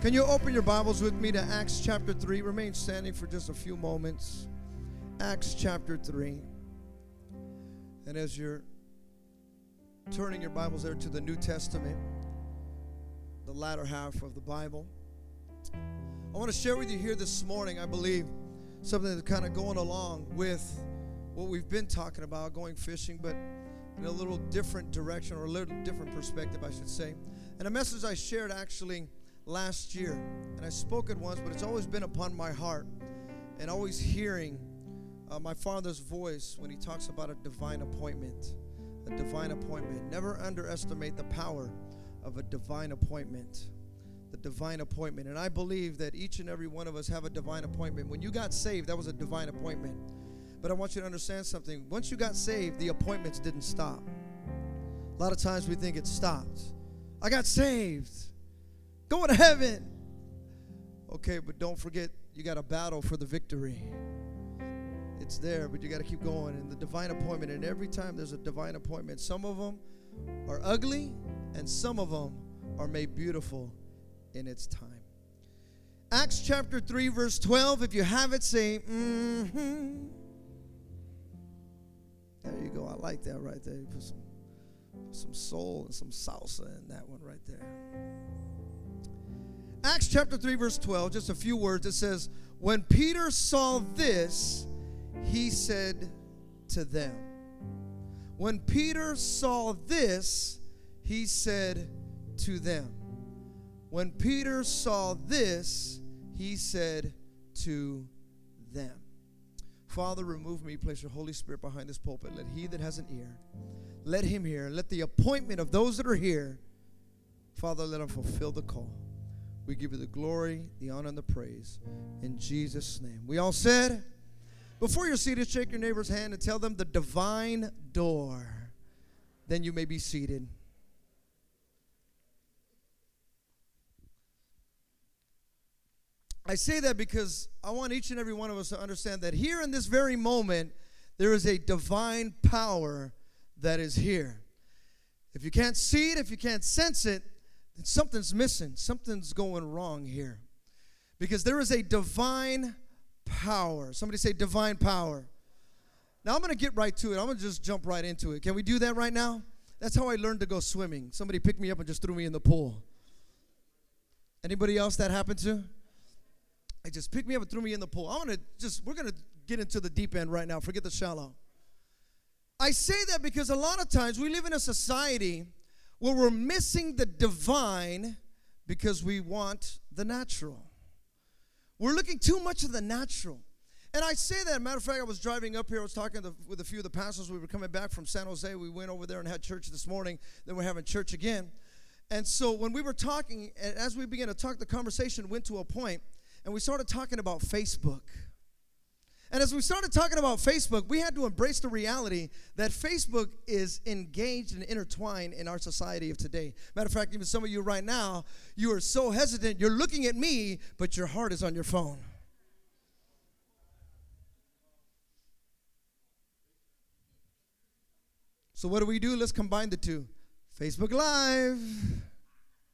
Can you open your Bibles with me to Acts chapter 3? Remain standing for just a few moments. Acts chapter 3. And as you're turning your Bibles there to the New Testament, the latter half of the Bible, I want to share with you here this morning, I believe, something that's kind of going along with what we've been talking about, going fishing, but in a little different direction or a little different perspective, I should say. And a message I shared actually last year, and I spoke it once, but it's always been upon my heart, and always hearing uh, my father's voice when he talks about a divine appointment. A divine appointment. Never underestimate the power of a divine appointment. The divine appointment. And I believe that each and every one of us have a divine appointment. When you got saved, that was a divine appointment. But I want you to understand something. Once you got saved, the appointments didn't stop. A lot of times we think it stopped. I got saved going to heaven. Okay, but don't forget, you got a battle for the victory. It's there, but you got to keep going. And the divine appointment, and every time there's a divine appointment, some of them are ugly, and some of them are made beautiful in its time. Acts chapter 3, verse 12. If you have it, say, mm-hmm. There you go. I like that right there. You put some, some soul and some salsa in that one right there. Acts chapter 3, verse 12, just a few words. It says, When Peter saw this, he said to them. When Peter saw this, he said to them. When Peter saw this, he said to them. Father, remove me, place your Holy Spirit behind this pulpit. Let he that has an ear, let him hear. Let the appointment of those that are here, Father, let them fulfill the call. We give you the glory, the honor, and the praise. In Jesus' name. We all said, before you're seated, shake your neighbor's hand and tell them the divine door. Then you may be seated. I say that because I want each and every one of us to understand that here in this very moment, there is a divine power that is here. If you can't see it, if you can't sense it, something's missing. Something's going wrong here. Because there is a divine power. Somebody say divine power. Now I'm going to get right to it. I'm going to just jump right into it. Can we do that right now? That's how I learned to go swimming. Somebody picked me up and just threw me in the pool. Anybody else that happened to? I just picked me up and threw me in the pool. I'm going to just, we're going to get into the deep end right now. Forget the shallow. I say that because a lot of times we live in a society well, we're missing the divine because we want the natural. We're looking too much of the natural. And I say that, matter of fact, I was driving up here, I was talking to, with a few of the pastors. We were coming back from San Jose. We went over there and had church this morning. Then we're having church again. And so when we were talking, and as we began to talk, the conversation went to a point, and we started talking about Facebook. And as we started talking about Facebook, we had to embrace the reality that Facebook is engaged and intertwined in our society of today. Matter of fact, even some of you right now, you are so hesitant. You're looking at me, but your heart is on your phone. So, what do we do? Let's combine the two Facebook Live,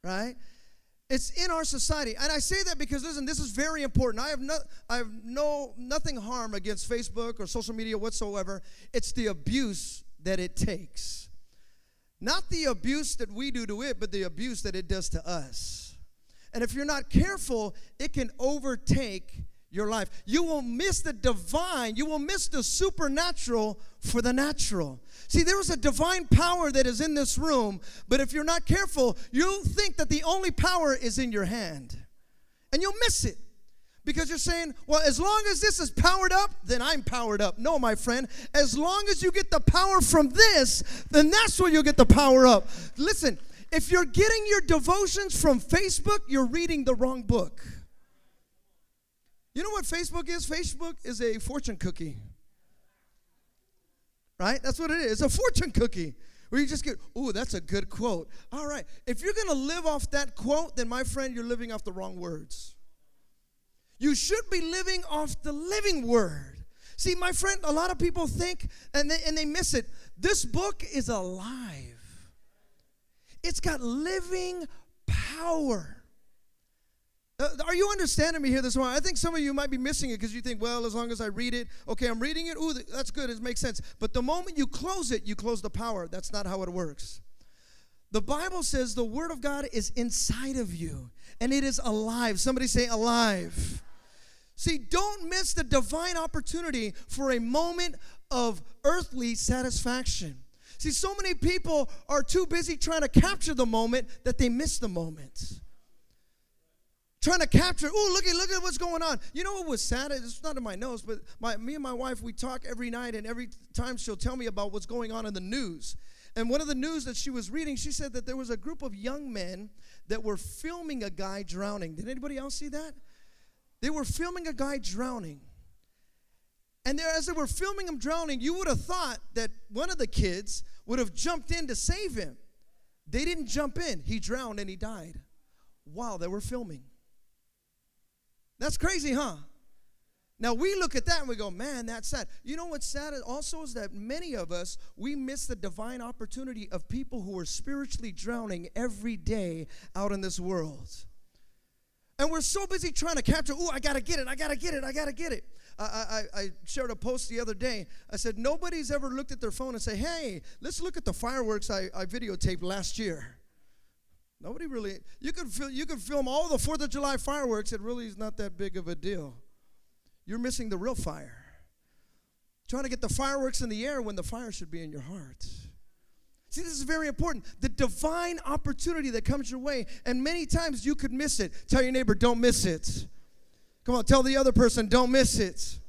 right? It's in our society. And I say that because listen, this is very important. I have no I have no nothing harm against Facebook or social media whatsoever. It's the abuse that it takes. Not the abuse that we do to it, but the abuse that it does to us. And if you're not careful, it can overtake your life. You will miss the divine, you will miss the supernatural for the natural. See, there is a divine power that is in this room, but if you're not careful, you'll think that the only power is in your hand. And you'll miss it. Because you're saying, well, as long as this is powered up, then I'm powered up. No, my friend. As long as you get the power from this, then that's where you'll get the power up. Listen, if you're getting your devotions from Facebook, you're reading the wrong book. You know what Facebook is? Facebook is a fortune cookie. Right? That's what it is. It's a fortune cookie. Where you just get, ooh, that's a good quote. All right. If you're going to live off that quote, then my friend, you're living off the wrong words. You should be living off the living word. See, my friend, a lot of people think and they, and they miss it. This book is alive, it's got living power. Uh, are you understanding me here this morning? I think some of you might be missing it because you think, well, as long as I read it, okay, I'm reading it. Ooh, that's good. It makes sense. But the moment you close it, you close the power. That's not how it works. The Bible says the Word of God is inside of you and it is alive. Somebody say, alive. See, don't miss the divine opportunity for a moment of earthly satisfaction. See, so many people are too busy trying to capture the moment that they miss the moment trying to capture. Oh, look at look at what's going on. You know what was sad? It's not in my notes, but my me and my wife we talk every night, and every time she'll tell me about what's going on in the news. And one of the news that she was reading, she said that there was a group of young men that were filming a guy drowning. Did anybody else see that? They were filming a guy drowning. And there, as they were filming him drowning, you would have thought that one of the kids would have jumped in to save him. They didn't jump in. He drowned and he died while they were filming. That's crazy, huh? Now we look at that and we go, man, that's sad. You know what's sad also is that many of us, we miss the divine opportunity of people who are spiritually drowning every day out in this world. And we're so busy trying to capture, oh, I gotta get it, I gotta get it, I gotta get it. I, I, I, shared a post the other day. I said, nobody's ever looked at their phone and say, hey, let's look at the fireworks I, I videotaped last year. Nobody really. You can fil- you can film all the Fourth of July fireworks. It really is not that big of a deal. You're missing the real fire. Trying to get the fireworks in the air when the fire should be in your heart. See, this is very important. The divine opportunity that comes your way, and many times you could miss it. Tell your neighbor, don't miss it. Come on, tell the other person, don't miss it.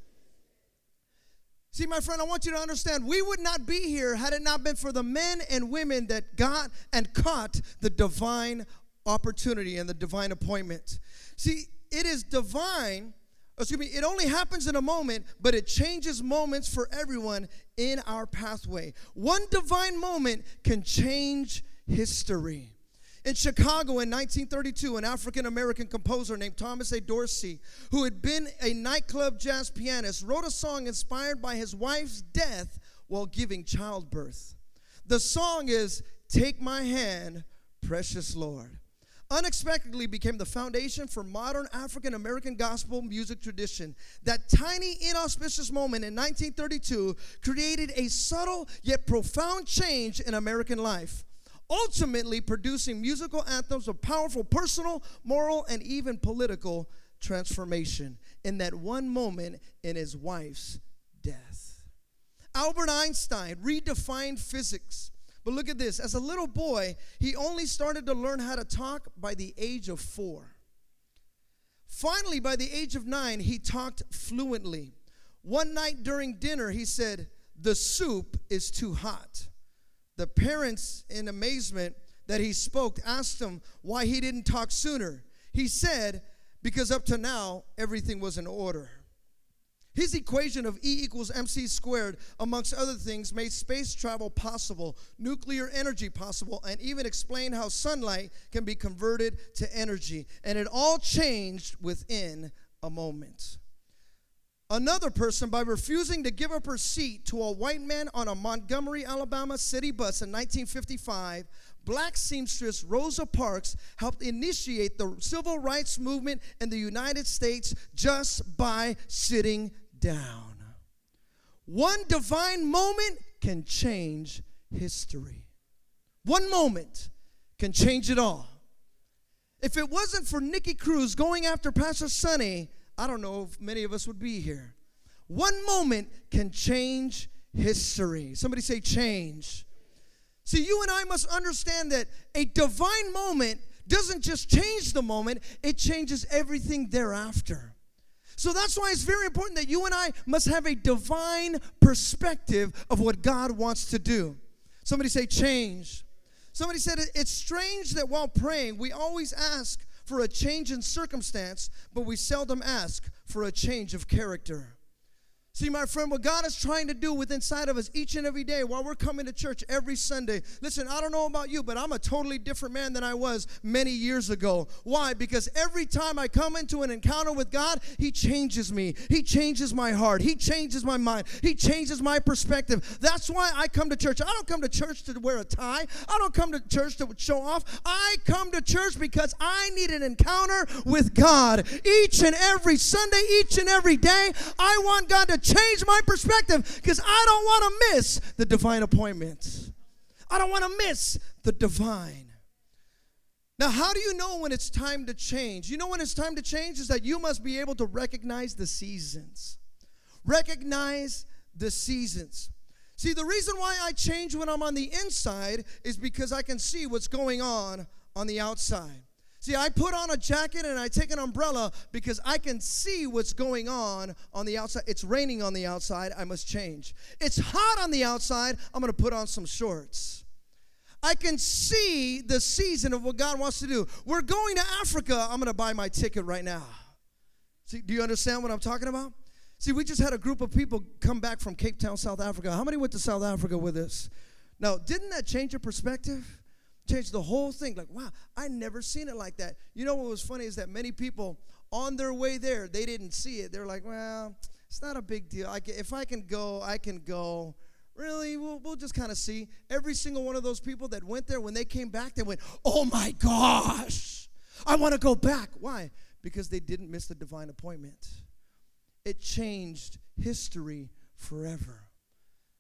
See, my friend, I want you to understand we would not be here had it not been for the men and women that got and caught the divine opportunity and the divine appointment. See, it is divine. Excuse me, it only happens in a moment, but it changes moments for everyone in our pathway. One divine moment can change history. In Chicago in 1932, an African American composer named Thomas A. Dorsey, who had been a nightclub jazz pianist, wrote a song inspired by his wife's death while giving childbirth. The song is Take My Hand, Precious Lord. Unexpectedly became the foundation for modern African American gospel music tradition. That tiny, inauspicious moment in 1932 created a subtle yet profound change in American life ultimately producing musical anthems of powerful personal, moral, and even political transformation in that one moment in his wife's death. Albert Einstein redefined physics. But look at this as a little boy, he only started to learn how to talk by the age of four. Finally, by the age of nine, he talked fluently. One night during dinner, he said, The soup is too hot. The parents, in amazement that he spoke, asked him why he didn't talk sooner. He said, Because up to now, everything was in order. His equation of E equals mc squared, amongst other things, made space travel possible, nuclear energy possible, and even explained how sunlight can be converted to energy. And it all changed within a moment. Another person, by refusing to give up her seat to a white man on a Montgomery, Alabama city bus in 1955, black seamstress Rosa Parks helped initiate the civil rights movement in the United States just by sitting down. One divine moment can change history. One moment can change it all. If it wasn't for Nicky Cruz going after Pastor Sonny, I don't know if many of us would be here. One moment can change history. Somebody say, change. See, you and I must understand that a divine moment doesn't just change the moment, it changes everything thereafter. So that's why it's very important that you and I must have a divine perspective of what God wants to do. Somebody say, change. Somebody said, it's strange that while praying, we always ask for a change in circumstance, but we seldom ask for a change of character. See, my friend, what God is trying to do with inside of us each and every day while we're coming to church every Sunday. Listen, I don't know about you, but I'm a totally different man than I was many years ago. Why? Because every time I come into an encounter with God, He changes me. He changes my heart. He changes my mind. He changes my perspective. That's why I come to church. I don't come to church to wear a tie, I don't come to church to show off. I come to church because I need an encounter with God each and every Sunday, each and every day. I want God to change my perspective because I don't want to miss the divine appointment. I don't want to miss the divine. Now, how do you know when it's time to change? You know when it's time to change is that you must be able to recognize the seasons. Recognize the seasons. See, the reason why I change when I'm on the inside is because I can see what's going on on the outside. See, I put on a jacket and I take an umbrella because I can see what's going on on the outside. It's raining on the outside, I must change. It's hot on the outside, I'm going to put on some shorts. I can see the season of what God wants to do. We're going to Africa, I'm going to buy my ticket right now. See, do you understand what I'm talking about? See, we just had a group of people come back from Cape Town, South Africa. How many went to South Africa with us? Now, didn't that change your perspective? Changed the whole thing. Like, wow, I never seen it like that. You know what was funny is that many people on their way there, they didn't see it. They're like, well, it's not a big deal. I can, if I can go, I can go. Really, we'll, we'll just kind of see. Every single one of those people that went there, when they came back, they went, oh my gosh, I want to go back. Why? Because they didn't miss the divine appointment. It changed history forever.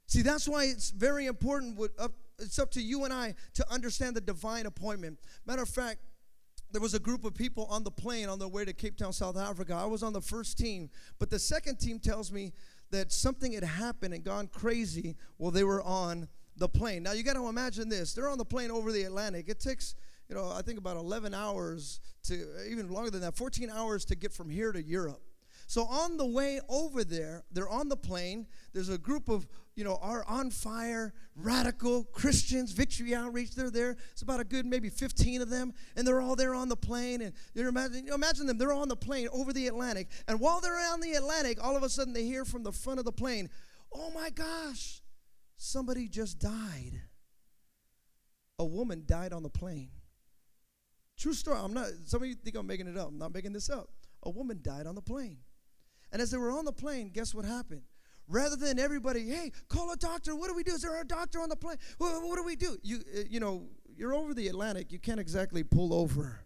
See, that's why it's very important with, up it's up to you and I to understand the divine appointment. Matter of fact, there was a group of people on the plane on their way to Cape Town, South Africa. I was on the first team, but the second team tells me that something had happened and gone crazy while they were on the plane. Now you got to imagine this: they're on the plane over the Atlantic. It takes, you know, I think about 11 hours to even longer than that, 14 hours to get from here to Europe. So on the way over there, they're on the plane. There's a group of, you know, our on fire, radical Christians, Victory Outreach. They're there. It's about a good maybe 15 of them, and they're all there on the plane. And you imagine, you know, imagine them. They're on the plane over the Atlantic, and while they're on the Atlantic, all of a sudden they hear from the front of the plane, "Oh my gosh, somebody just died." A woman died on the plane. True story. I'm not. Some of you think I'm making it up. I'm not making this up. A woman died on the plane. And as they were on the plane, guess what happened? Rather than everybody, hey, call a doctor. What do we do? Is there a doctor on the plane? What, what do we do? You, uh, you know, you're over the Atlantic. You can't exactly pull over.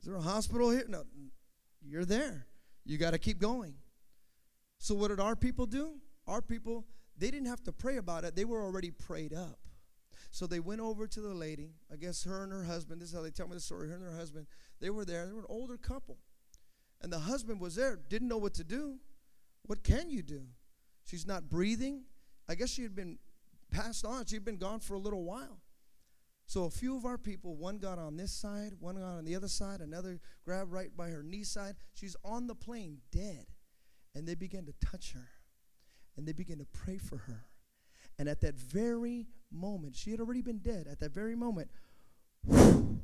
Is there a hospital here? No, you're there. You got to keep going. So what did our people do? Our people, they didn't have to pray about it. They were already prayed up. So they went over to the lady. I guess her and her husband. This is how they tell me the story. Her and her husband. They were there. They were an older couple. And the husband was there, didn't know what to do. What can you do? She's not breathing. I guess she had been passed on. She'd been gone for a little while. So a few of our people, one got on this side, one got on the other side, another grabbed right by her knee side. She's on the plane, dead. And they began to touch her. And they began to pray for her. And at that very moment, she had already been dead. At that very moment, whew,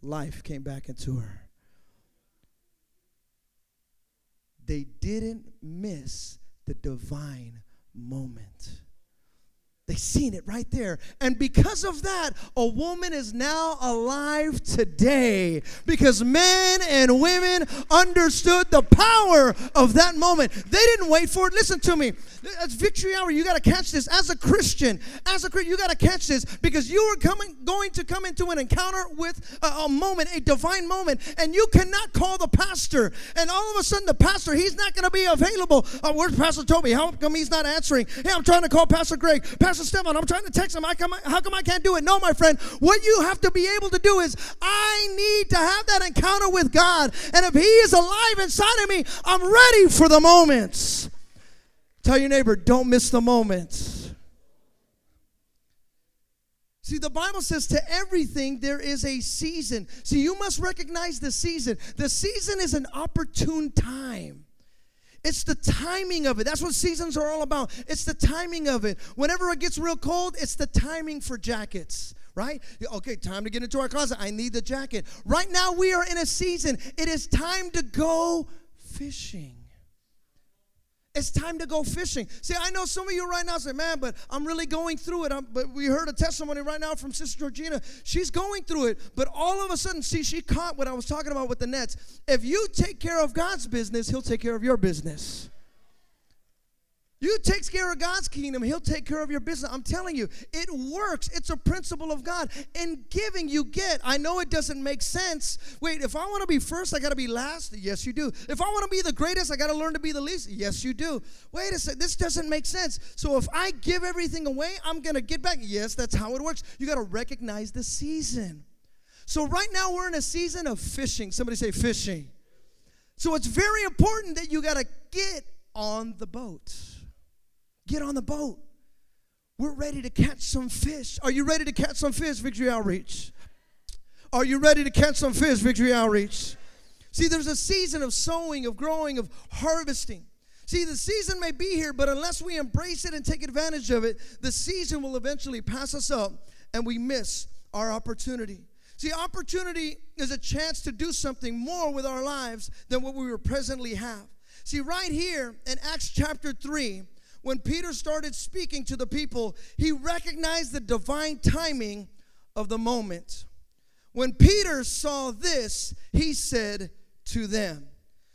life came back into her. They didn't miss the divine moment. They seen it right there. And because of that, a woman is now alive today because men and women understood the power of that moment. They didn't wait for it. Listen to me. It's victory hour. You got to catch this as a Christian. As a Christian, you got to catch this because you are coming going to come into an encounter with a, a moment, a divine moment, and you cannot call the pastor. And all of a sudden the pastor, he's not going to be available. Uh, where's Pastor Toby? How come he's not answering? Hey, I'm trying to call Pastor Greg. Pastor Pastor Stefan, I'm trying to text him. How come, how come I can't do it? No, my friend. What you have to be able to do is, I need to have that encounter with God. And if He is alive inside of me, I'm ready for the moments. Tell your neighbor, don't miss the moments. See, the Bible says to everything there is a season. See, you must recognize the season. The season is an opportune time. It's the timing of it. That's what seasons are all about. It's the timing of it. Whenever it gets real cold, it's the timing for jackets right? Okay, time to get into our closet. I need the jacket. Right now, we are in a season. It is time to go fishing. It's time to go fishing. See, I know some of you right now say, man, but I'm really going through it. I'm, but we heard a testimony right now from Sister Georgina. She's going through it, but all of a sudden, see, she caught what I was talking about with the nets. If you take care of God's business, He'll take care of your business. You take care of God's kingdom, He'll take care of your business. I'm telling you, it works. It's a principle of God. In giving, you get. I know it doesn't make sense. Wait, if I want to be first, I got to be last? Yes, you do. If I want to be the greatest, I got to learn to be the least? Yes, you do. Wait a second, this doesn't make sense. So if I give everything away, I'm going to get back? Yes, that's how it works. You got to recognize the season. So right now, we're in a season of fishing. Somebody say fishing. So it's very important that you got to get on the boat. Get on the boat. We're ready to catch some fish. Are you ready to catch some fish, Victory Outreach? Are you ready to catch some fish, Victory Outreach? See, there's a season of sowing, of growing, of harvesting. See, the season may be here, but unless we embrace it and take advantage of it, the season will eventually pass us up and we miss our opportunity. See, opportunity is a chance to do something more with our lives than what we presently have. See, right here in Acts chapter 3, when Peter started speaking to the people, he recognized the divine timing of the moment. When Peter saw this, he said to them,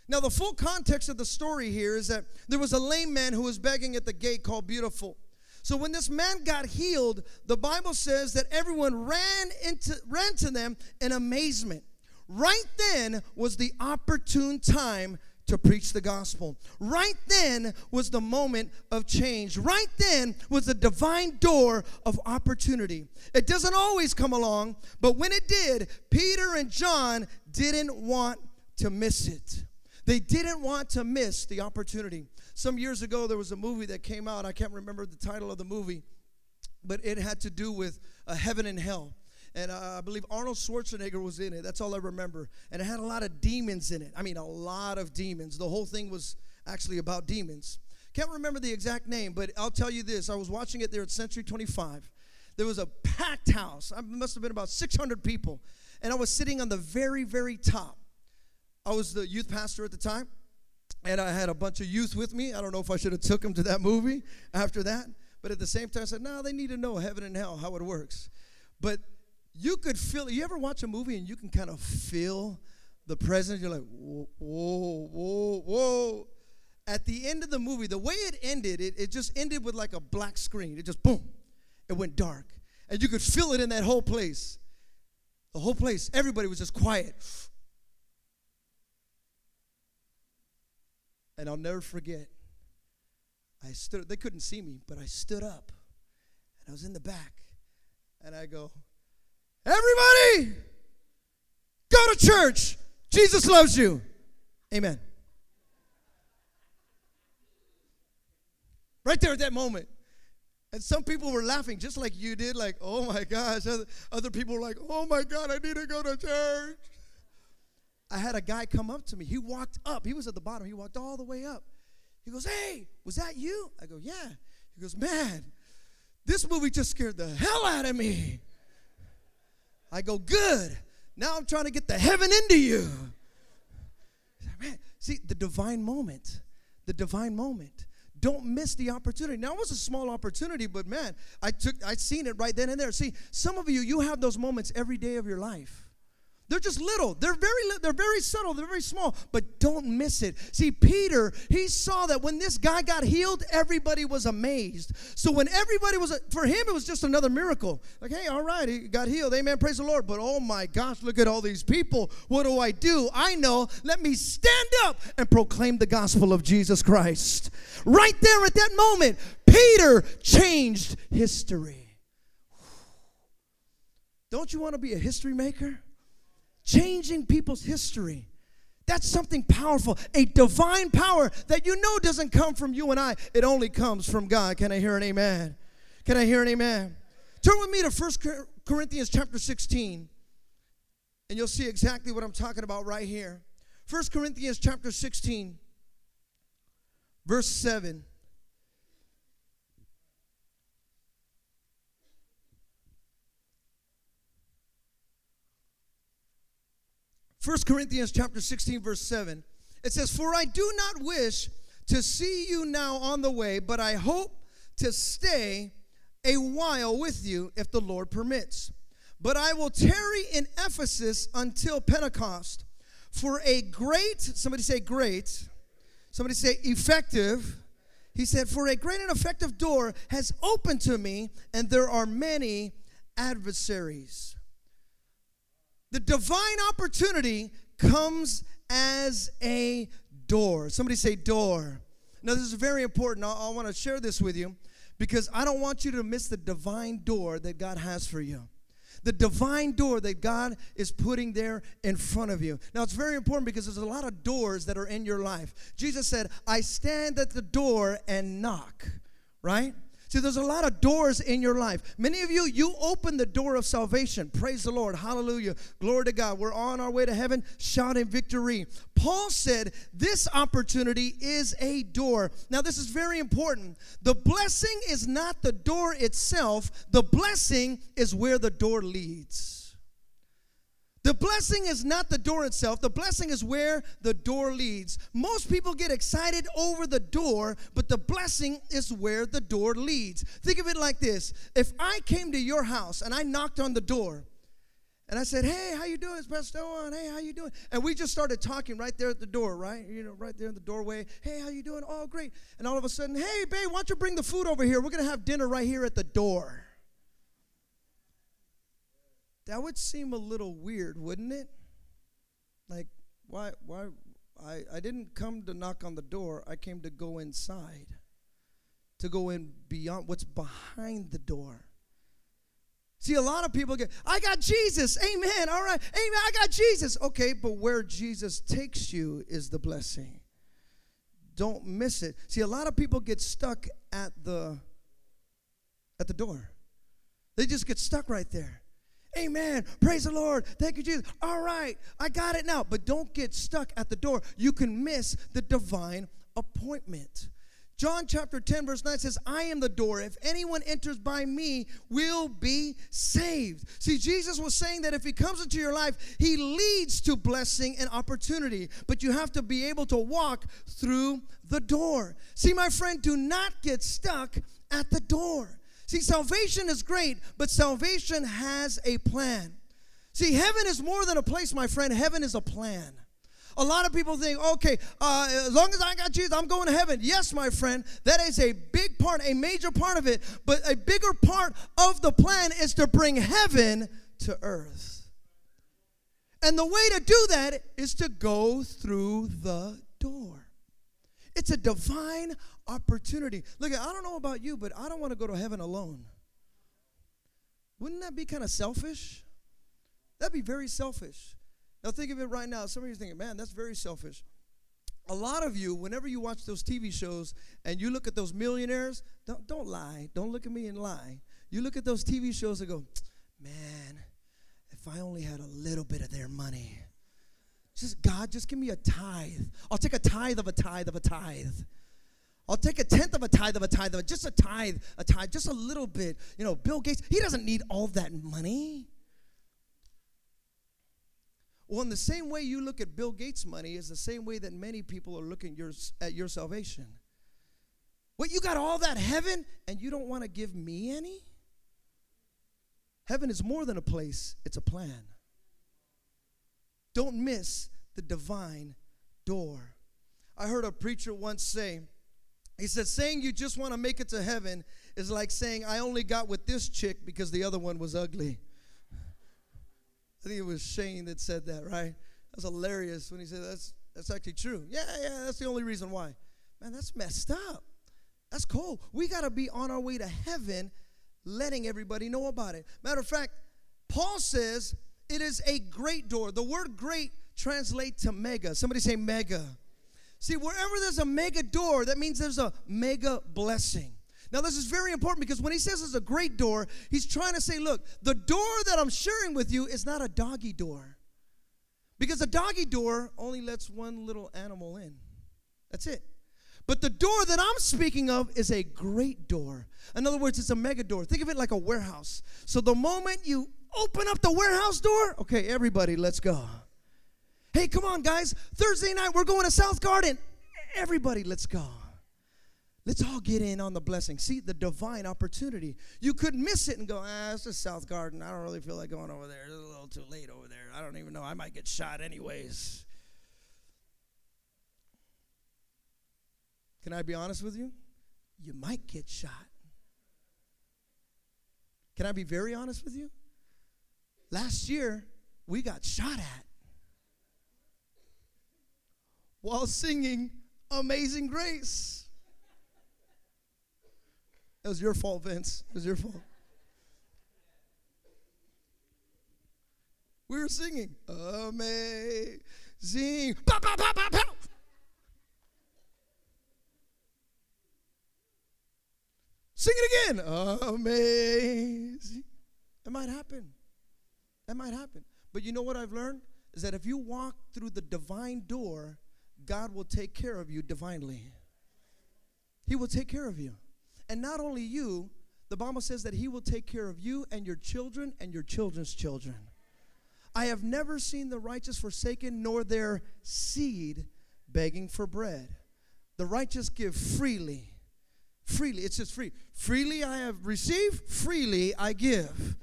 now, the full context of the story here is that there was a lame man who was begging at the gate called Beautiful. So when this man got healed, the Bible says that everyone ran into ran to them in amazement. Right then was the opportune time to preach the gospel. Right then was the moment of change. Right then was the divine door of opportunity. It doesn't always come along, but when it did, Peter and John didn't want to miss it. They didn't want to miss the opportunity. Some years ago, there was a movie that came out. I can't remember the title of the movie, but it had to do with uh, heaven and hell and uh, I believe Arnold Schwarzenegger was in it. That's all I remember. And it had a lot of demons in it. I mean, a lot of demons. The whole thing was actually about demons. Can't remember the exact name, but I'll tell you this. I was watching it there at Century 25. There was a packed house. I must have been about 600 people. And I was sitting on the very, very top. I was the youth pastor at the time. And I had a bunch of youth with me. I don't know if I should have took them to that movie after that. But at the same time, I said, no, they need to know heaven and hell, how it works. But you could feel you ever watch a movie and you can kind of feel the presence? You're like whoa whoa whoa whoa. At the end of the movie the way it ended it, it just ended with like a black screen. It just boom it went dark. And you could feel it in that whole place. The whole place everybody was just quiet. And i'll never forget i stood they couldn't see me but i stood up and i was in the back and i go Everybody, go to church. Jesus loves you. Amen. Right there at that moment. And some people were laughing just like you did, like, oh my gosh. Other, people were like, oh my God, I need to go to church. I had a guy come up to me. He walked up. He was at the bottom. He walked all the way up. He goes, hey, was that you? I go, yeah. He goes, man, this movie just scared the hell out of me. I go, good. Now I'm trying to get the heaven into you. Man, see, the divine moment, the divine moment. Don't miss the opportunity. Now it was a small opportunity, but man, I took I seen it right then and there. See, some of you, you have those moments every day of your life. They're just little. They're very they're very subtle. They're very small, but don't miss it. See, Peter, he saw that when this guy got healed, everybody was amazed. So when everybody was for him it was just another miracle. Like, hey, all right, he got healed. Amen. Praise the Lord. But oh my gosh, look at all these people. What do I do? I know. Let me stand up and proclaim the gospel of Jesus Christ. Right there at that moment, Peter changed history. Don't you want to be a history maker? Changing people's history. That's something powerful, a divine power that you know doesn't come from you and I. It only comes from God. Can I hear an amen? Can I hear an amen? Turn with me to First Corinthians chapter 16, and you'll see exactly what I'm talking about right here. First Corinthians chapter 16, verse 7. 1 Corinthians chapter 16 verse 7. It says, "For I do not wish to see you now on the way, but I hope to stay a while with you if the Lord permits. But I will tarry in Ephesus until Pentecost for a great, somebody say great, somebody say effective. He said, For a great and effective door has opened to me, and there are many adversaries. The divine opportunity comes as a door. Somebody say door. Now, this is very important. I, I want to share this with you because I don't want you to miss the divine door that God has for you. The divine door that God is putting there in front of you. Now, it's very important because there's a lot of doors that are in your life. Jesus said, I stand at the door and knock, right? See, there's a lot of doors in your life. Many of you, you open the door of salvation. Praise the Lord. Hallelujah. Glory to God. We're on our way to heaven shouting victory. Paul said this opportunity is a door. Now, this is very important. The blessing is not the door itself, the blessing is where the door leads. The blessing is not the door itself, the blessing is where the door leads. Most people get excited over the door, but the blessing is where the door leads. Think of it like this if I came to your house and I knocked on the door, and I said, "Hey, how you doing? It's Pastor Owen. Hey, how you doing?" And we just started talking right there at the door, right? You know, right there in the doorway. Hey, how you doing? Oh, great. And all of a sudden, "Hey, babe, why don't you bring the food over here? We're gonna have dinner right here at the door." That would seem a little weird, wouldn't it? Like, why, why, I, I didn't come to knock on the door, I came to go inside, to go in beyond what's behind the door. See, a lot of people get, I got Jesus, amen, all right, amen, I got Jesus. Okay, but where Jesus takes you is the blessing. Don't miss it. See, a lot of people get stuck at the at the door. They just get stuck right there. Amen. Praise the Lord. Thank you, Jesus. All right, I got it now. But don't get stuck at the door. You can miss the divine appointment. John chapter 10, verse 9 says, I am the door. If anyone enters by me, will be saved. See, Jesus was saying that if he comes into your life, he leads to blessing and opportunity. But you have to be able to walk through the door. See, my friend, do not get stuck at the door. See, salvation is great, but salvation has a plan. See, heaven is more than a place, my friend. Heaven is a plan. A lot of people think, okay, uh, as long as I got Jesus, I'm going to heaven. Yes, my friend, that is a big part, a major part of it. But a bigger part of the plan is to bring heaven to earth. And the way to do that is to go through the door. It's a divine opportunity. Look, I don't know about you, but I don't want to go to heaven alone. Wouldn't that be kind of selfish? That'd be very selfish. Now, think of it right now. Some of you thinking, man, that's very selfish. A lot of you, whenever you watch those TV shows and you look at those millionaires, don't, don't lie. Don't look at me and lie. You look at those TV shows and go, man, if I only had a little bit of their money. Just, God, just give me a tithe. I'll take a tithe of a tithe of a tithe. I'll take a tenth of a tithe of a tithe of a, just a tithe, a tithe, just a little bit. You know, Bill Gates, he doesn't need all that money. Well, in the same way you look at Bill Gates' money is the same way that many people are looking your, at your salvation. What, you got all that heaven and you don't want to give me any? Heaven is more than a place, it's a plan. Don't miss the divine door. I heard a preacher once say, he said, saying you just want to make it to heaven is like saying, I only got with this chick because the other one was ugly. I think it was Shane that said that, right? That's hilarious when he said that's that's actually true. Yeah, yeah, that's the only reason why. Man, that's messed up. That's cool. We got to be on our way to heaven letting everybody know about it. Matter of fact, Paul says it is a great door. The word great translates to mega. Somebody say mega. See, wherever there's a mega door, that means there's a mega blessing. Now, this is very important because when he says it's a great door, he's trying to say, look, the door that I'm sharing with you is not a doggy door. Because a doggy door only lets one little animal in. That's it. But the door that I'm speaking of is a great door. In other words, it's a mega door. Think of it like a warehouse. So the moment you open up the warehouse door, okay, everybody, let's go. Hey, come on, guys. Thursday night, we're going to South Garden. Everybody, let's go. Let's all get in on the blessing. See the divine opportunity. You could miss it and go, ah, it's just South Garden. I don't really feel like going over there. It's a little too late over there. I don't even know. I might get shot anyways. Can I be honest with you? You might get shot. Can I be very honest with you? Last year, we got shot at while singing Amazing Grace. It was your fault, Vince. It was your fault. We were singing Amazing. Pow. Sing it again. Amazing. It might happen. That might happen. But you know what I've learned? Is that if you walk through the divine door, God will take care of you divinely. He will take care of you. And not only you, the Bible says that He will take care of you and your children and your children's children. I have never seen the righteous forsaken, nor their seed begging for bread. The righteous give freely freely. It says free. Freely I have received, freely I give.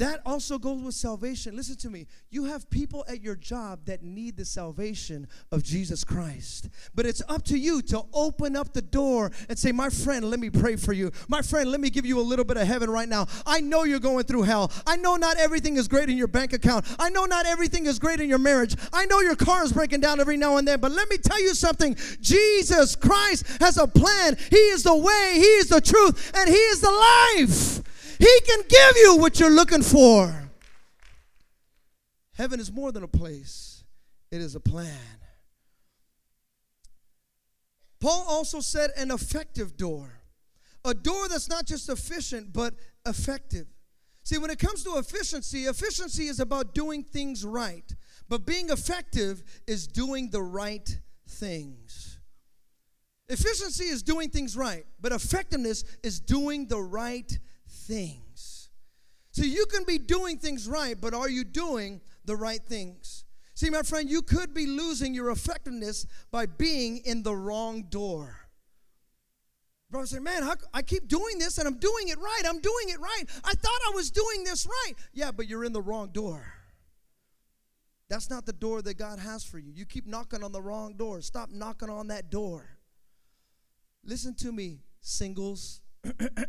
That also goes with salvation. Listen to me. You have people at your job that need the salvation of Jesus Christ. But it's up to you to open up the door and say, My friend, let me pray for you. My friend, let me give you a little bit of heaven right now. I know you're going through hell. I know not everything is great in your bank account. I know not everything is great in your marriage. I know your car is breaking down every now and then. But let me tell you something Jesus Christ has a plan. He is the way, He is the truth, and He is the life. He can give you what you're looking for. Heaven is more than a place, it is a plan. Paul also said an effective door. A door that's not just efficient, but effective. See, when it comes to efficiency, efficiency is about doing things right. But being effective is doing the right things. Efficiency is doing things right, but effectiveness is doing the right things. See, you can be doing things right, but are you doing the right things? See, my friend, you could be losing your effectiveness by being in the wrong door. Brother say, man, how, I keep doing this and I'm doing it right. I'm doing it right. I thought I was doing this right. Yeah, but you're in the wrong door. That's not the door that God has for you. You keep knocking on the wrong door. Stop knocking on that door. Listen to me, singles.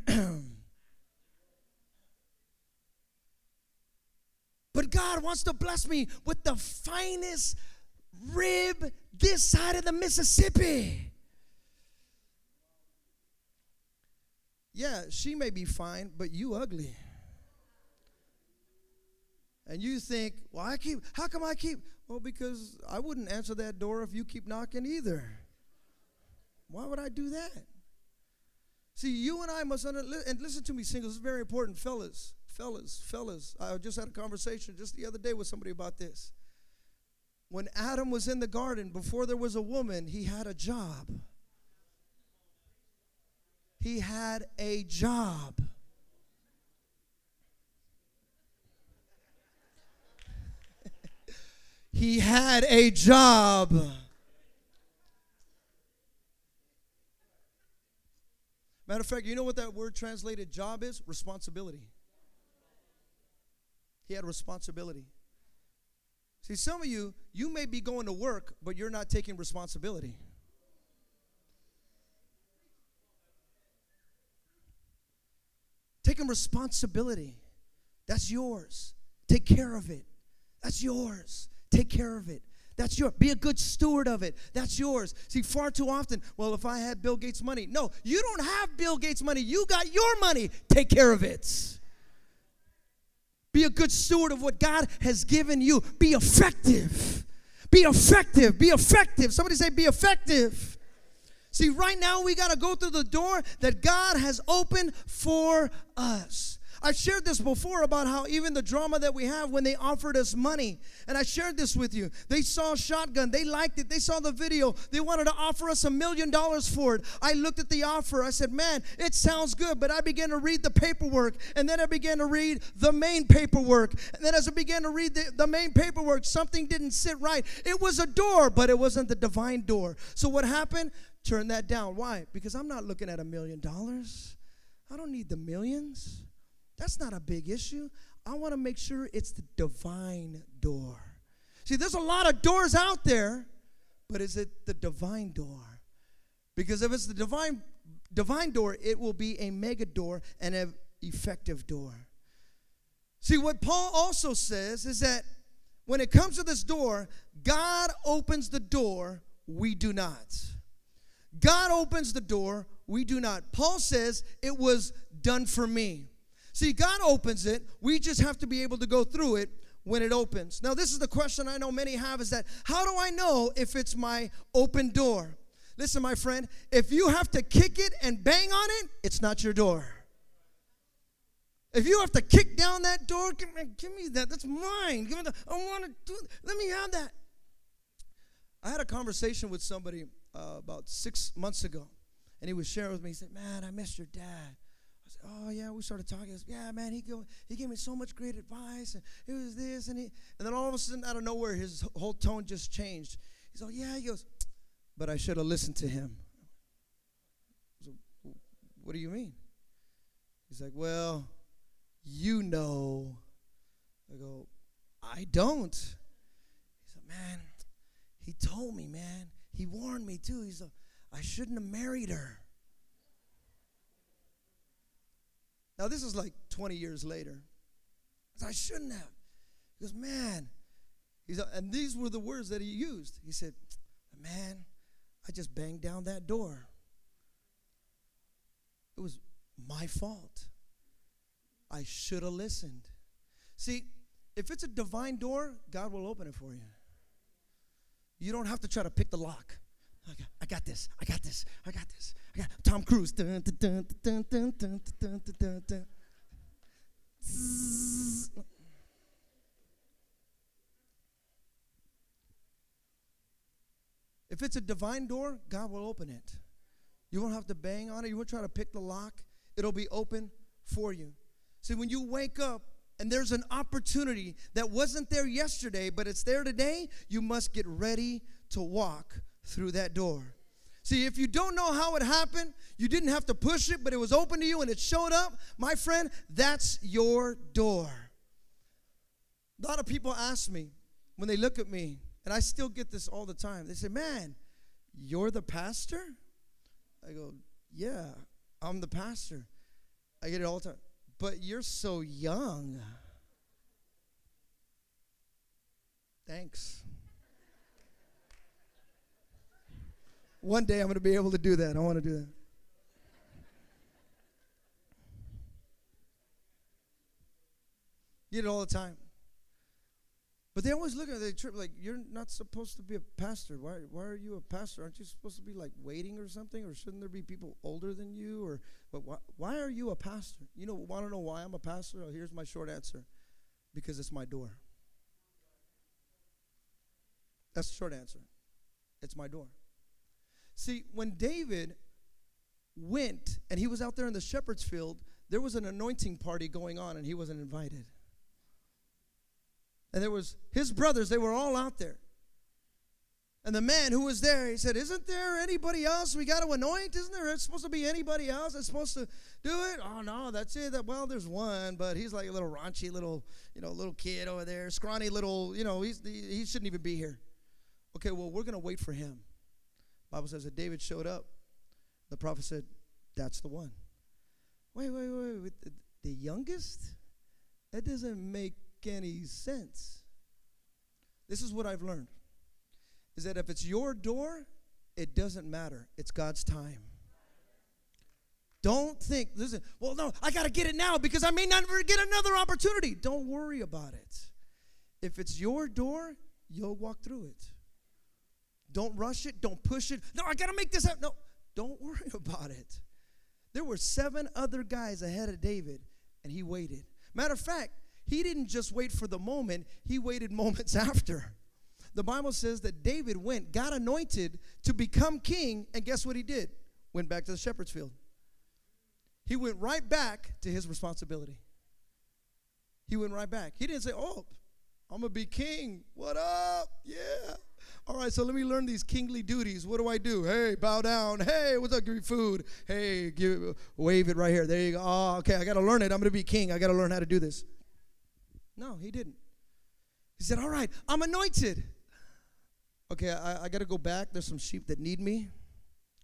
But God wants to bless me with the finest rib this side of the Mississippi. Yeah, she may be fine, but you ugly. And you think, well, I keep, how come I keep? Well, because I wouldn't answer that door if you keep knocking either. Why would I do that? See, you and I must, under, and listen to me, singles, it's very important, fellas fellas, fellas, I just had a conversation just the other day with somebody about this. When Adam was in the garden, before there was a woman, he had a job. He had a job. he had a job. Matter of fact, you know what that word translated job is? Responsibility. He had responsibility. See, some of you, you may be going to work, but you're not taking responsibility. Taking responsibility. That's yours. Take care of it. That's yours. Take care of it. That's yours. Be a good steward of it. That's yours. See, far too often, well, if I had Bill Gates' money. No, you don't have Bill Gates' money. You got your money. Take care of it. Be a good steward of what God has given you. Be effective. Be effective. Be effective. Somebody say, be effective. See, right now we got to go through the door that God has opened for us. I've shared this before about how even the drama that we have when they offered us money. And I shared this with you. They saw Shotgun, they liked it, they saw the video, they wanted to offer us a million dollars for it. I looked at the offer, I said, Man, it sounds good. But I began to read the paperwork, and then I began to read the main paperwork. And then as I began to read the, the main paperwork, something didn't sit right. It was a door, but it wasn't the divine door. So what happened? Turn that down. Why? Because I'm not looking at a million dollars. I don't need the millions. That's not a big issue. I want to make sure it's the divine door. See, there's a lot of doors out there, but is it the divine door? Because if it's the divine divine door, it will be a mega door and an effective door. See, what Paul also says is that when it comes to this door, God opens the door, we do not. God opens the door, we do not. Paul says it was done for me. See, God opens it, we just have to be able to go through it when it opens. Now, this is the question I know many have is that how do I know if it's my open door? Listen, my friend, if you have to kick it and bang on it, it's not your door. If you have to kick down that door, give me, give me that. That's mine. Give me the, I want to do. Let me have that. I had a conversation with somebody uh, about six months ago, and he was sharing with me. He said, "Man, I missed your dad." "Oh yeah." We started talking. Said, "Yeah, man, he go, he gave me so much great advice, and it was this and he." And then all of a sudden, out of nowhere, his whole tone just changed. He's like, "Yeah," he goes, "But I should have listened to him." So, what do you mean? He's like, "Well, you know." I go, "I don't." He's like, "Man." He told me, man. He warned me too. He's like, I shouldn't have married her. Now, this is like 20 years later. I shouldn't have. He goes, man. He's, and these were the words that he used. He said, man, I just banged down that door. It was my fault. I should have listened. See, if it's a divine door, God will open it for you. You don't have to try to pick the lock. Okay, I got this. I got this. I got this. I got Tom Cruise. Dun, dun, dun, if it's a divine door, God will open it. You won't have to bang on it. You won't try to pick the lock. It'll be open for you. See, when you wake up and there's an opportunity that wasn't there yesterday, but it's there today, you must get ready to walk through that door. See, if you don't know how it happened, you didn't have to push it, but it was open to you and it showed up, my friend, that's your door. A lot of people ask me when they look at me, and I still get this all the time. They say, Man, you're the pastor? I go, Yeah, I'm the pastor. I get it all the time but you're so young. Thanks. One day I'm going to be able to do that. I want to do that. Get it all the time. But they always look at the trip like you're not supposed to be a pastor. Why why are you a pastor? Aren't you supposed to be like waiting or something? Or shouldn't there be people older than you? Or but why, why are you a pastor? You know, want to know why I'm a pastor? Oh, here's my short answer. Because it's my door. That's the short answer. It's my door. See, when David went and he was out there in the shepherd's field, there was an anointing party going on and he wasn't invited. And there was his brothers, they were all out there. And the man who was there, he said, Isn't there anybody else we got to anoint? Isn't there supposed to be anybody else that's supposed to do it? Oh, no, that's it. That, well, there's one, but he's like a little raunchy little, you know, little kid over there, scrawny little, you know, he's, he, he shouldn't even be here. Okay, well, we're going to wait for him. Bible says that David showed up. The prophet said, That's the one. Wait, wait, wait. The, youngest? That doesn't make any sense. This is what I've learned is that if it's your door, it doesn't matter. It's God's time. Don't think, listen, well, no, I got to get it now because I may not get another opportunity. Don't worry about it. If it's your door, you'll walk through it. Don't rush it. Don't push it. No, I got to make this happen. No, don't worry about it. There were seven other guys ahead of David and he waited. Matter of fact, he didn't just wait for the moment, he waited moments after. The Bible says that David went, got anointed to become king, and guess what he did? Went back to the shepherd's field. He went right back to his responsibility. He went right back. He didn't say, Oh, I'm going to be king. What up? Yeah. All right, so let me learn these kingly duties. What do I do? Hey, bow down. Hey, what's up? Give me food. Hey, give wave it right here. There you go. Oh, okay, I got to learn it. I'm going to be king. I got to learn how to do this. No, he didn't. He said, All right, I'm anointed. Okay, I, I got to go back. There's some sheep that need me.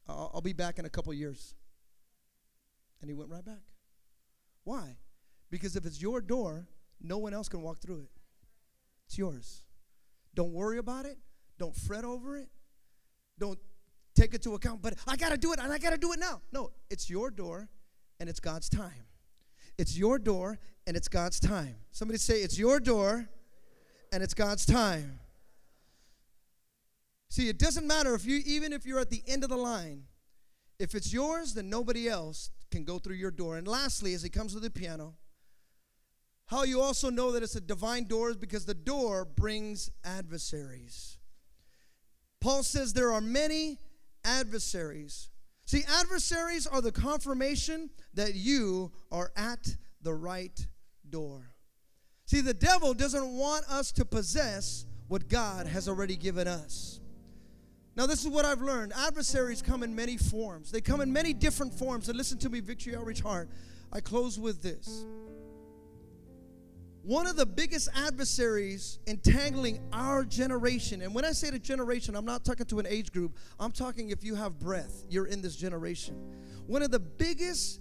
I'll, I'll be back in a couple years. And he went right back. Why? Because if it's your door, no one else can walk through it. It's yours. Don't worry about it. Don't fret over it. Don't take it to account. But I got to do it and I got to do it now. No, it's your door and it's God's time. It's your door and it's God's time. Somebody say, It's your door and it's God's time. See, it doesn't matter if you, even if you're at the end of the line, if it's yours, then nobody else can go through your door. And lastly, as he comes to the piano, how you also know that it's a divine door is because the door brings adversaries. Paul says there are many adversaries. See, adversaries are the confirmation that you are at the right door. See, the devil doesn't want us to possess what God has already given us. Now, this is what I've learned. Adversaries come in many forms. They come in many different forms. And listen to me, Victory Outreach Hayward. I close with this. One of the biggest adversaries entangling our generation, and when I say the generation, I'm not talking to an age group, I'm talking if you have breath, you're in this generation. One of the biggest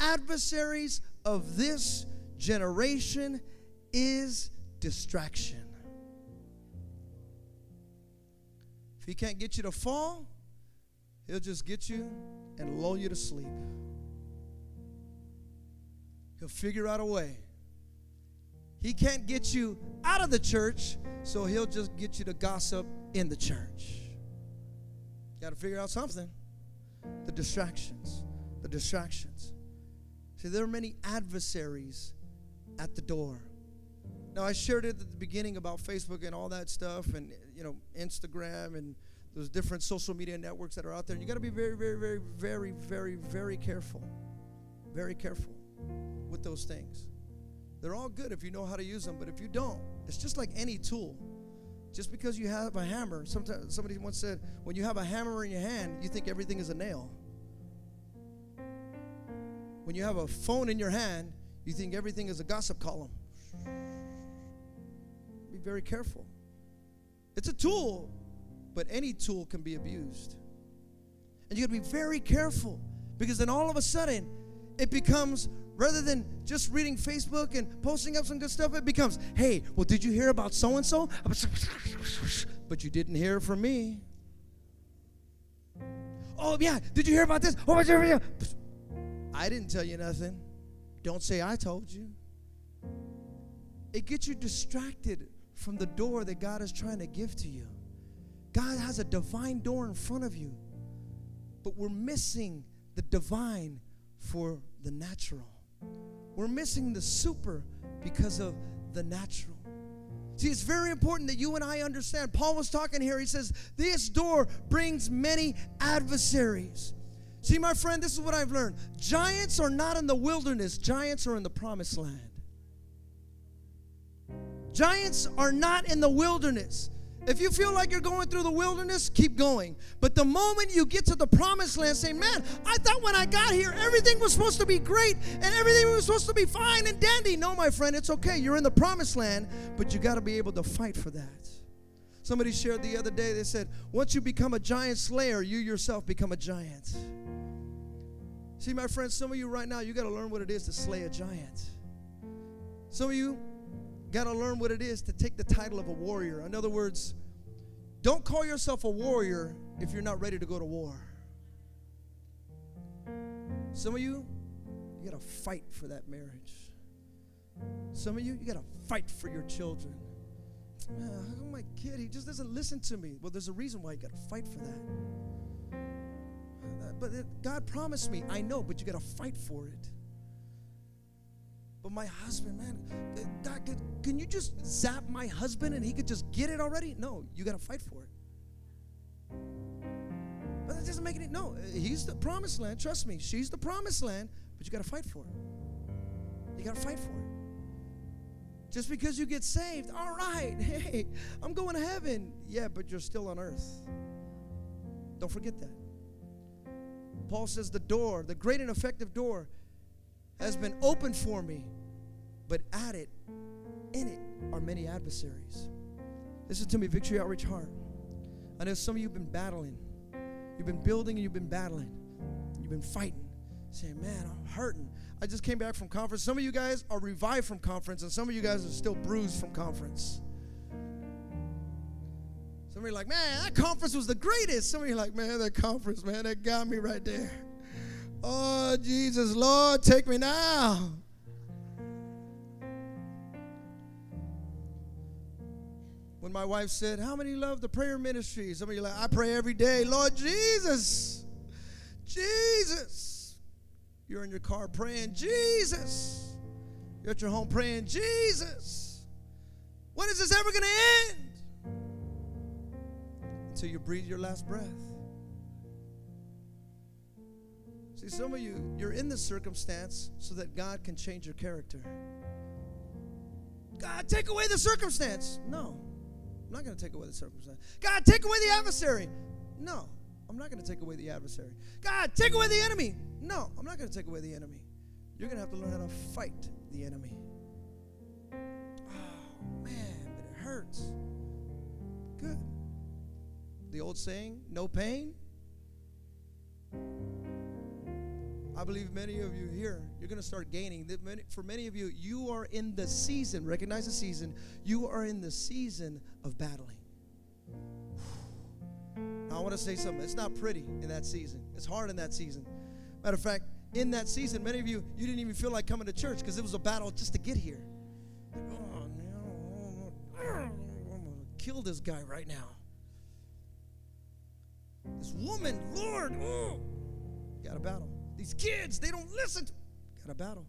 adversaries of this generation is distraction. If he can't get you to fall, he'll just get you and lull you to sleep. He'll figure out a way. He can't get you out of the church, so he'll just get you to gossip in the church. Got to figure out something. The distractions. The distractions. See, there are many adversaries at the door. Now, I shared it at the beginning about Facebook and all that stuff, and you know, Instagram and those different social media networks that are out there. And you got to be very, very, very, very, very, very careful. Very careful with those things. They're all good if you know how to use them, but if you don't, it's just like any tool. Just because you have a hammer, sometimes somebody once said, when you have a hammer in your hand, you think everything is a nail. When you have a phone in your hand, you think everything is a gossip column Be very careful. It's a tool, but any tool can be abused. And you got to be very careful because then all of a sudden it becomes rather than just reading Facebook and posting up some good stuff, it becomes, hey, well, did you hear about so and so? But you didn't hear from me. Oh, yeah, did you hear about this? Oh, I didn't tell you nothing. Don't say I told you. It gets you distracted from the door that God is trying to give to you. God has a divine door in front of you, but we're missing the divine for the natural. We're missing the super because of the natural. See, it's very important that you and I understand. Paul was talking here. He says, This door brings many adversaries. See, my friend, this is what I've learned giants are not in the wilderness, giants are in the promised land. Giants are not in the wilderness. If you feel like you're going through the wilderness, keep going. But the moment you get to the promised land, say, Man, I thought when I got here everything was supposed to be great and everything was supposed to be fine and dandy. No, my friend, it's okay. You're in the promised land, but you got to be able to fight for that. Somebody shared the other day, they said, Once you become a giant slayer, you yourself become a giant. See, my friends, some of you right now, you got to learn what it is to slay a giant. Some of you, got to learn what it is to take the title of a warrior. In other words, don't call yourself a warrior if you're not ready to go to war. Some of you, you got to fight for that marriage. Some of you, you got to fight for your children. How come my kid, he just doesn't listen to me? Well, there's a reason why you got to fight for that. Uh, but God promised me. I know, but you got to fight for it. But my husband, man, can you just zap my husband and he could just get it already? No, you got to fight for it. But that doesn't make any. No, he's the promised land. Trust me, she's the promised land, but you got to fight for it. You got to fight for it. Just because you get saved, all right, hey, I'm going to heaven. Yeah, but you're still on earth. Don't forget that. Paul says the door, the great and effective door, has been opened for me, but at it, in it, are many adversaries. Listen to me, Victory Outreach Hayward. I know some of you have been battling. You've been building and you've been battling. You've been fighting, saying, Man, I'm hurting. I just came back from conference. Some of you guys are revived from conference, and some of you guys are still bruised from conference. Some of you are like, man, that conference was the greatest. Some of you are like, man, that conference, man, that got me right there. Oh, Jesus, Lord, take me now. When my wife said, How many love the prayer ministry? Some of you like, I pray every day. Lord Jesus, Jesus. You're in your car praying, Jesus. You're at your home praying, Jesus. When is this ever going to end? Until you breathe your last breath. See, some of you, you're in this circumstance so that God can change your character. God, take away the circumstance. No. I'm not going to take away the circumstance. God, take away the adversary. No, I'm not going to take away the adversary. God, take away the enemy. No, I'm not going to take away the enemy. You're going to have to learn how to fight the enemy. Oh, man, but it hurts. Good. The old saying, no pain. I believe many of you here, you're going to start gaining. For many of you, you are in the season, recognize the season, you are in the season of battling. Now, I want to say something. It's not pretty in that season, it's hard in that season. Matter of fact, in that season, many of you, you didn't even feel like coming to church because it was a battle just to get here. Oh, I'm going to kill this guy right now. This woman, Lord, oh, got a battle. These kids, they don't listen. To, got a battle.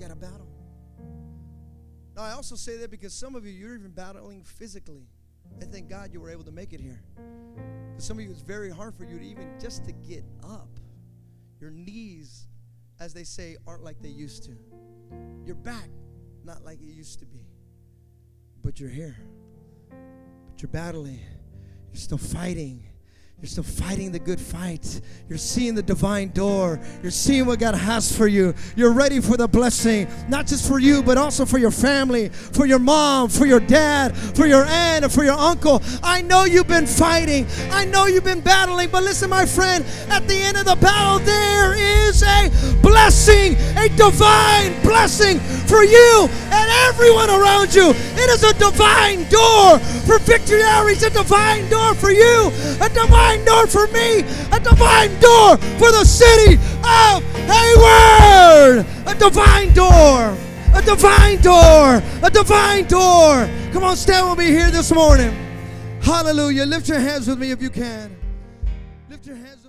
Got a battle. Now, I also say that because some of you, you're even battling physically. I thank God you were able to make it here. For some of you, it's very hard for you to even just to get up. Your knees, as they say, aren't like they used to. Your back, not like it used to be. But you're here. But you're battling. You're still fighting. You're still fighting the good fight. You're seeing the divine door. You're seeing what God has for you. You're ready for the blessing, not just for you, but also for your family, for your mom, for your dad, for your aunt, and for your uncle. I know you've been fighting. I know you've been battling. But listen, my friend, at the end of the battle, there is a blessing, a divine blessing for you and everyone around you. It is a divine door for victory outreach, a divine door for you, a divine divine door for me, a divine door for the city of Hayward, a divine door, a divine door, a divine door. Come on, stand with me here this morning. Hallelujah. Lift your hands with me if you can. Lift your hands.